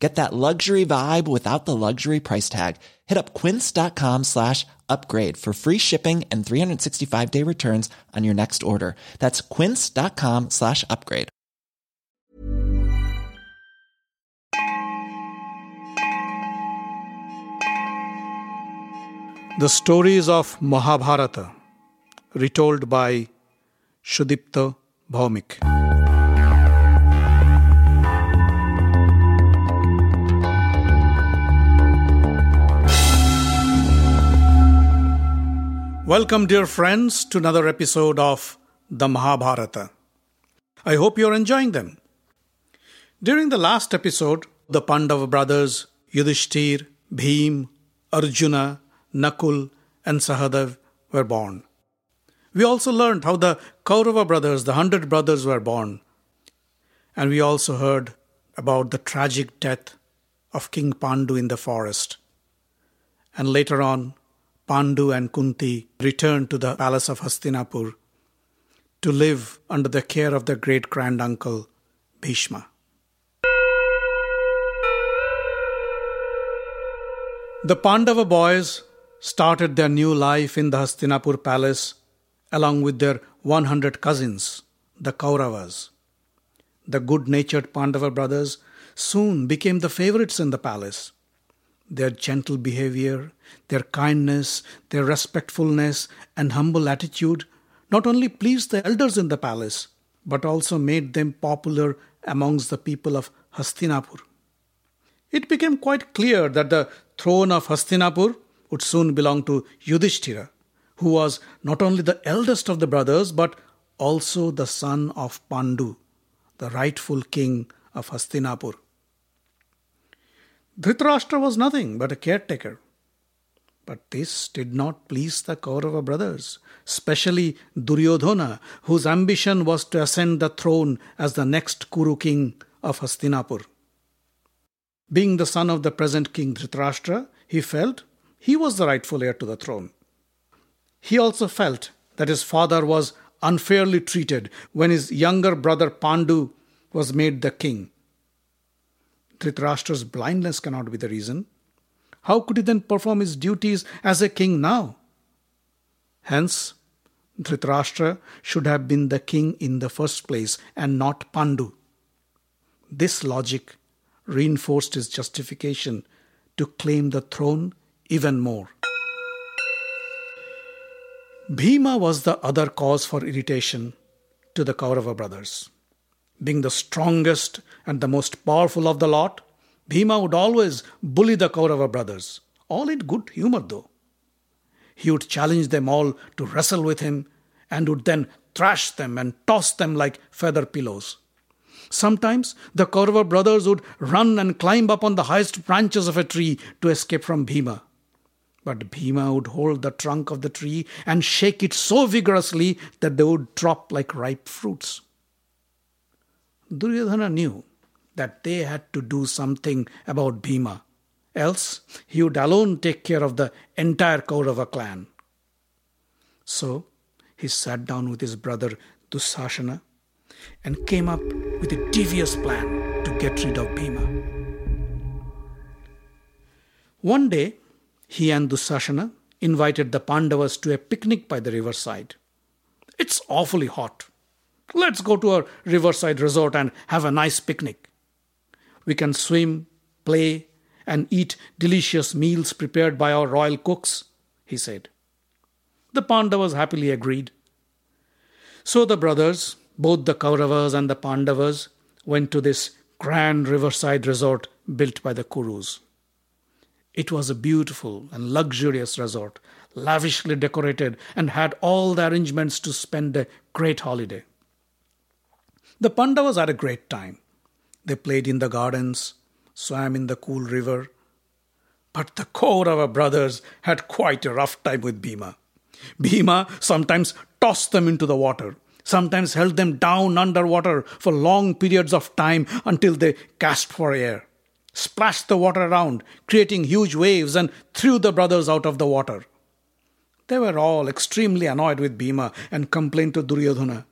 Get that luxury vibe without the luxury price tag. Hit up quince.com slash upgrade for free shipping and 365 day returns on your next order. That's quince.com slash upgrade. The stories of Mahabharata, retold by Shudipta Bhaumik. Welcome, dear friends, to another episode of the Mahabharata. I hope you're enjoying them. During the last episode, the Pandava brothers, Yudhishthir, Bhim, Arjuna, Nakul, and Sahadev were born. We also learned how the Kaurava brothers, the hundred brothers, were born. And we also heard about the tragic death of King Pandu in the forest. And later on, Pandu and Kunti returned to the palace of Hastinapur to live under the care of their great granduncle Bhishma. The Pandava boys started their new life in the Hastinapur palace along with their 100 cousins, the Kauravas. The good natured Pandava brothers soon became the favorites in the palace. Their gentle behavior, their kindness, their respectfulness, and humble attitude not only pleased the elders in the palace, but also made them popular amongst the people of Hastinapur. It became quite clear that the throne of Hastinapur would soon belong to Yudhishthira, who was not only the eldest of the brothers but also the son of Pandu, the rightful king of Hastinapur. Dhritarashtra was nothing but a caretaker. But this did not please the Kaurava brothers, especially Duryodhana, whose ambition was to ascend the throne as the next Kuru king of Hastinapur. Being the son of the present king Dhritarashtra, he felt he was the rightful heir to the throne. He also felt that his father was unfairly treated when his younger brother Pandu was made the king. Dhritarashtra's blindness cannot be the reason. How could he then perform his duties as a king now? Hence, Dhritarashtra should have been the king in the first place and not Pandu. This logic reinforced his justification to claim the throne even more. Bhima was the other cause for irritation to the Kaurava brothers. Being the strongest and the most powerful of the lot, Bhima would always bully the Kaurava brothers, all in good humor though. He would challenge them all to wrestle with him and would then thrash them and toss them like feather pillows. Sometimes the Kaurava brothers would run and climb up on the highest branches of a tree to escape from Bhima. But Bhima would hold the trunk of the tree and shake it so vigorously that they would drop like ripe fruits. Duryodhana knew that they had to do something about Bhima, else he would alone take care of the entire Kaurava clan. So he sat down with his brother Dusashana and came up with a devious plan to get rid of Bhima. One day, he and Dusashana invited the Pandavas to a picnic by the riverside. It's awfully hot. Let's go to a riverside resort and have a nice picnic. We can swim, play, and eat delicious meals prepared by our royal cooks, he said. The Pandavas happily agreed. So the brothers, both the Kauravas and the Pandavas, went to this grand riverside resort built by the Kurus. It was a beautiful and luxurious resort, lavishly decorated, and had all the arrangements to spend a great holiday. The Pandavas had a great time. They played in the gardens, swam in the cool river. But the Kaurava brothers had quite a rough time with Bhima. Bhima sometimes tossed them into the water, sometimes held them down underwater for long periods of time until they gasped for air, splashed the water around, creating huge waves, and threw the brothers out of the water. They were all extremely annoyed with Bhima and complained to Duryodhana.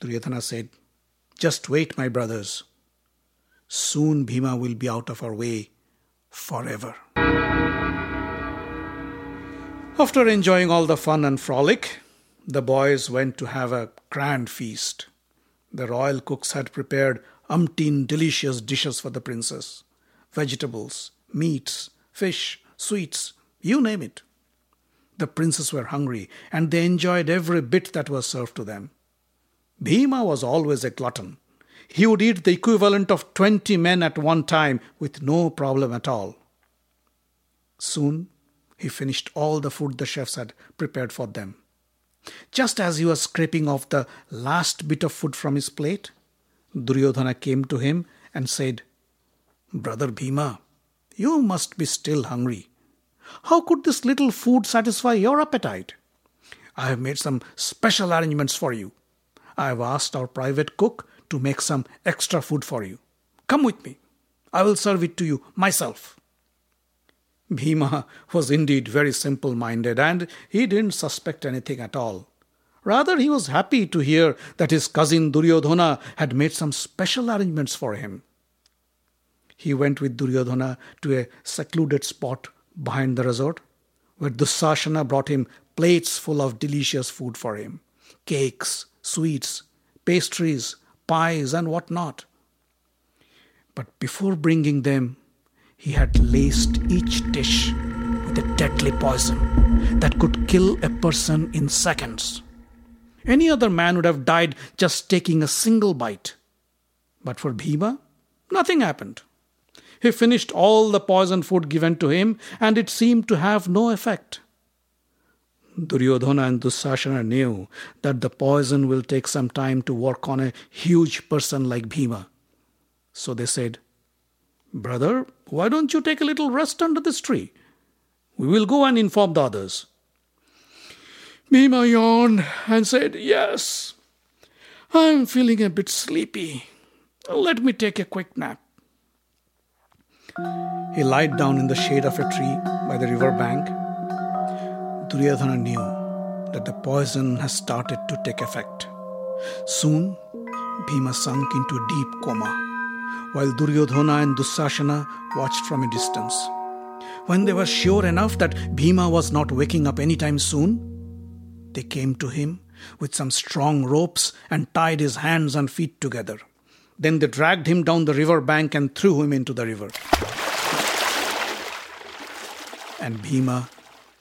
Duryodhana said, Just wait, my brothers. Soon Bhima will be out of our way forever. After enjoying all the fun and frolic, the boys went to have a grand feast. The royal cooks had prepared umpteen delicious dishes for the princess vegetables, meats, fish, sweets, you name it. The princes were hungry and they enjoyed every bit that was served to them. Bhima was always a glutton. He would eat the equivalent of 20 men at one time with no problem at all. Soon, he finished all the food the chefs had prepared for them. Just as he was scraping off the last bit of food from his plate, Duryodhana came to him and said, Brother Bhima, you must be still hungry. How could this little food satisfy your appetite? I have made some special arrangements for you. I have asked our private cook to make some extra food for you. Come with me. I will serve it to you myself. Bhima was indeed very simple minded and he didn't suspect anything at all. Rather, he was happy to hear that his cousin Duryodhana had made some special arrangements for him. He went with Duryodhana to a secluded spot behind the resort, where Dusashana brought him plates full of delicious food for him cakes, sweets, pastries, pies, and what not. But before bringing them, he had laced each dish with a deadly poison that could kill a person in seconds. Any other man would have died just taking a single bite. But for Bhima, nothing happened. He finished all the poison food given to him, and it seemed to have no effect. Duryodhana and Dusashana knew that the poison will take some time to work on a huge person like Bhima. So they said, Brother, why don't you take a little rest under this tree? We will go and inform the others. Bhima yawned and said, Yes, I'm feeling a bit sleepy. Let me take a quick nap. He lied down in the shade of a tree by the river bank. Duryodhana knew that the poison has started to take effect. Soon, Bhima sunk into deep coma while Duryodhana and Dusashana watched from a distance. When they were sure enough that Bhima was not waking up anytime soon, they came to him with some strong ropes and tied his hands and feet together. Then they dragged him down the river bank and threw him into the river. And Bhima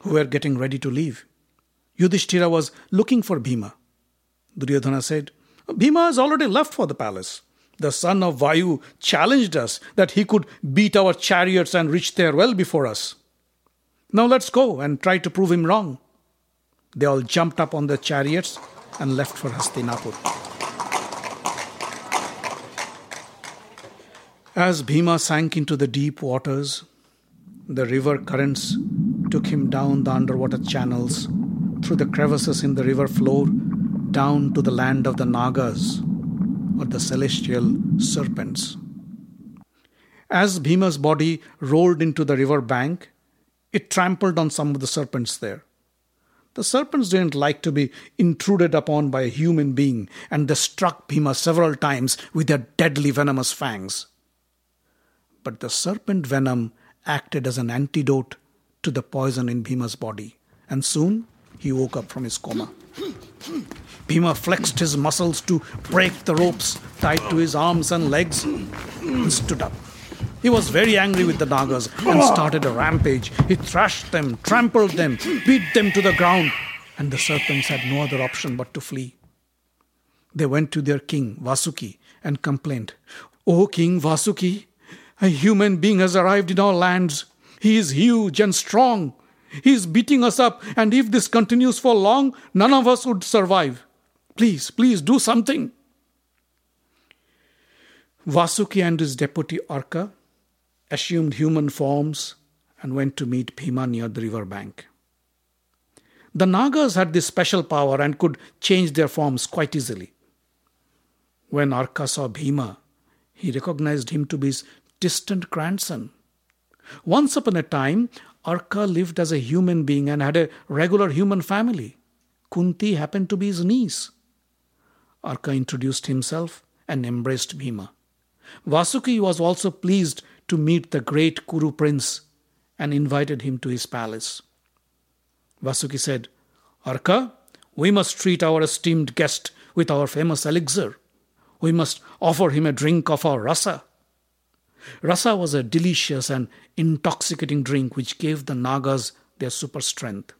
who were getting ready to leave. Yudhishthira was looking for Bhima. Duryodhana said, Bhima has already left for the palace. The son of Vayu challenged us that he could beat our chariots and reach there well before us. Now let's go and try to prove him wrong. They all jumped up on their chariots and left for Hastinapur. As Bhima sank into the deep waters, the river currents took him down the underwater channels, through the crevices in the river floor, down to the land of the Nagas, or the celestial serpents. As Bhima's body rolled into the river bank, it trampled on some of the serpents there. The serpents didn't like to be intruded upon by a human being, and they struck Bhima several times with their deadly venomous fangs. But the serpent venom acted as an antidote to the poison in Bhima's body, and soon he woke up from his coma. Bhima flexed his muscles to break the ropes tied to his arms and legs and stood up. He was very angry with the Nagas and started a rampage. He thrashed them, trampled them, beat them to the ground, and the serpents had no other option but to flee. They went to their king, Vasuki, and complained, O King Vasuki, a human being has arrived in our lands. He is huge and strong. He is beating us up, and if this continues for long, none of us would survive. Please, please do something. Vasuki and his deputy Arka assumed human forms and went to meet Bhima near the river bank. The Nagas had this special power and could change their forms quite easily. When Arka saw Bhima, he recognized him to be his distant grandson. Once upon a time, Arka lived as a human being and had a regular human family. Kunti happened to be his niece. Arka introduced himself and embraced Bhima. Vasuki was also pleased to meet the great Kuru prince and invited him to his palace. Vasuki said, Arka, we must treat our esteemed guest with our famous elixir. We must offer him a drink of our rasa. Rasa was a delicious and intoxicating drink which gave the Nagas their super strength.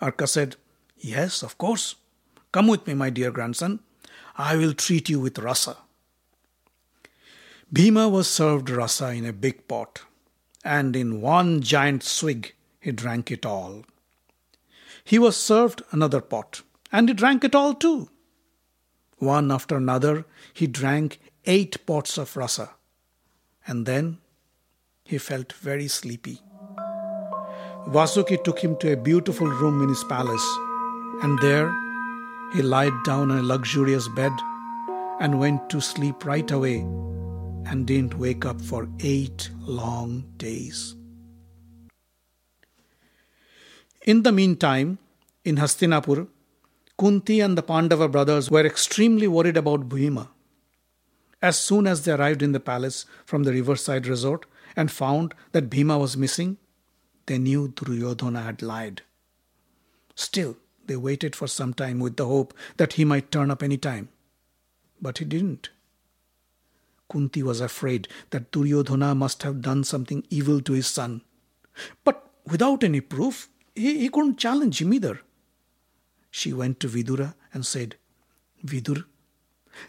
Arka said, Yes, of course. Come with me, my dear grandson. I will treat you with rasa. Bhima was served rasa in a big pot, and in one giant swig he drank it all. He was served another pot, and he drank it all too. One after another, he drank eight pots of rasa, and then he felt very sleepy. Vasuki took him to a beautiful room in his palace, and there he lied down on a luxurious bed and went to sleep right away and didn't wake up for eight long days. In the meantime, in Hastinapur, Kunti and the Pandava brothers were extremely worried about Bhima. As soon as they arrived in the palace from the riverside resort and found that Bhima was missing, they knew Duryodhana had lied. Still, they waited for some time with the hope that he might turn up any time. But he didn't. Kunti was afraid that Duryodhana must have done something evil to his son. But without any proof, he, he couldn't challenge him either. She went to Vidura and said, Vidur,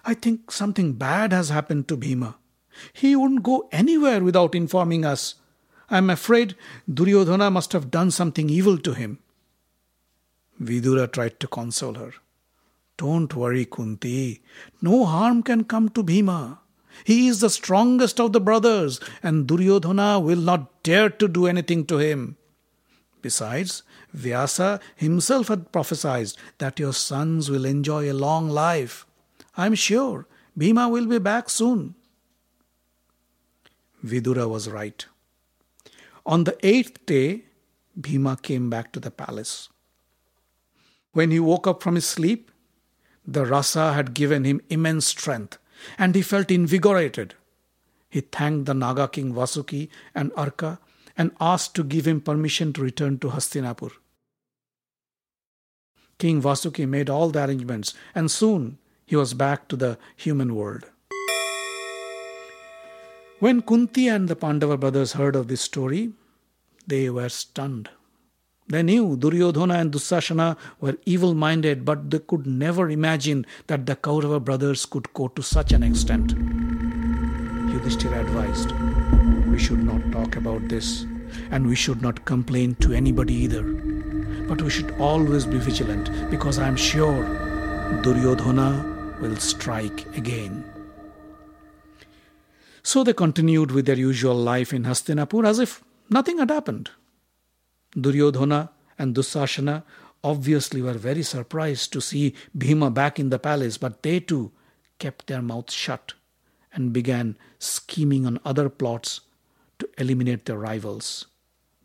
I think something bad has happened to Bhima. He wouldn't go anywhere without informing us. I am afraid Duryodhana must have done something evil to him. Vidura tried to console her. Don't worry, Kunti. No harm can come to Bhima. He is the strongest of the brothers, and Duryodhana will not dare to do anything to him. Besides, Vyasa himself had prophesied that your sons will enjoy a long life. I am sure Bhima will be back soon. Vidura was right. On the eighth day, Bhima came back to the palace. When he woke up from his sleep, the rasa had given him immense strength and he felt invigorated. He thanked the Naga king Vasuki and Arka and asked to give him permission to return to Hastinapur. King Vasuki made all the arrangements, and soon he was back to the human world. When Kunti and the Pandava brothers heard of this story, they were stunned. They knew Duryodhana and Dusashana were evil minded, but they could never imagine that the Kaurava brothers could go to such an extent. Yudhishthira advised, We should not talk about this, and we should not complain to anybody either. But we should always be vigilant, because I am sure Duryodhana will strike again. So they continued with their usual life in Hastinapur as if nothing had happened. Duryodhana and Dusashana obviously were very surprised to see Bhima back in the palace, but they too kept their mouths shut and began scheming on other plots to eliminate their rivals,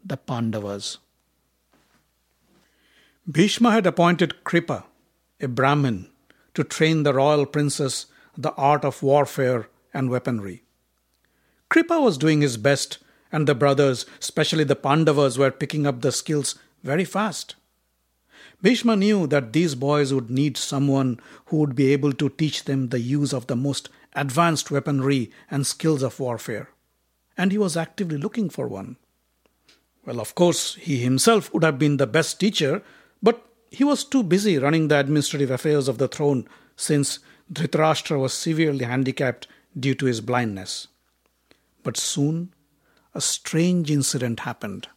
the Pandavas. Bhishma had appointed Kripa, a Brahmin, to train the royal princess the art of warfare and weaponry. Kripa was doing his best, and the brothers, especially the Pandavas, were picking up the skills very fast. Bhishma knew that these boys would need someone who would be able to teach them the use of the most advanced weaponry and skills of warfare, and he was actively looking for one. Well, of course, he himself would have been the best teacher, but he was too busy running the administrative affairs of the throne since Dhritarashtra was severely handicapped due to his blindness. But soon a strange incident happened,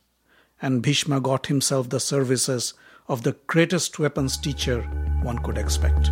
and Bhishma got himself the services of the greatest weapons teacher one could expect.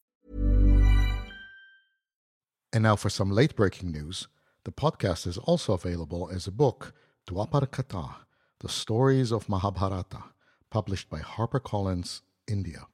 And now for some late breaking news. The podcast is also available as a book, Dwapar Katha, The Stories of Mahabharata, published by HarperCollins, India.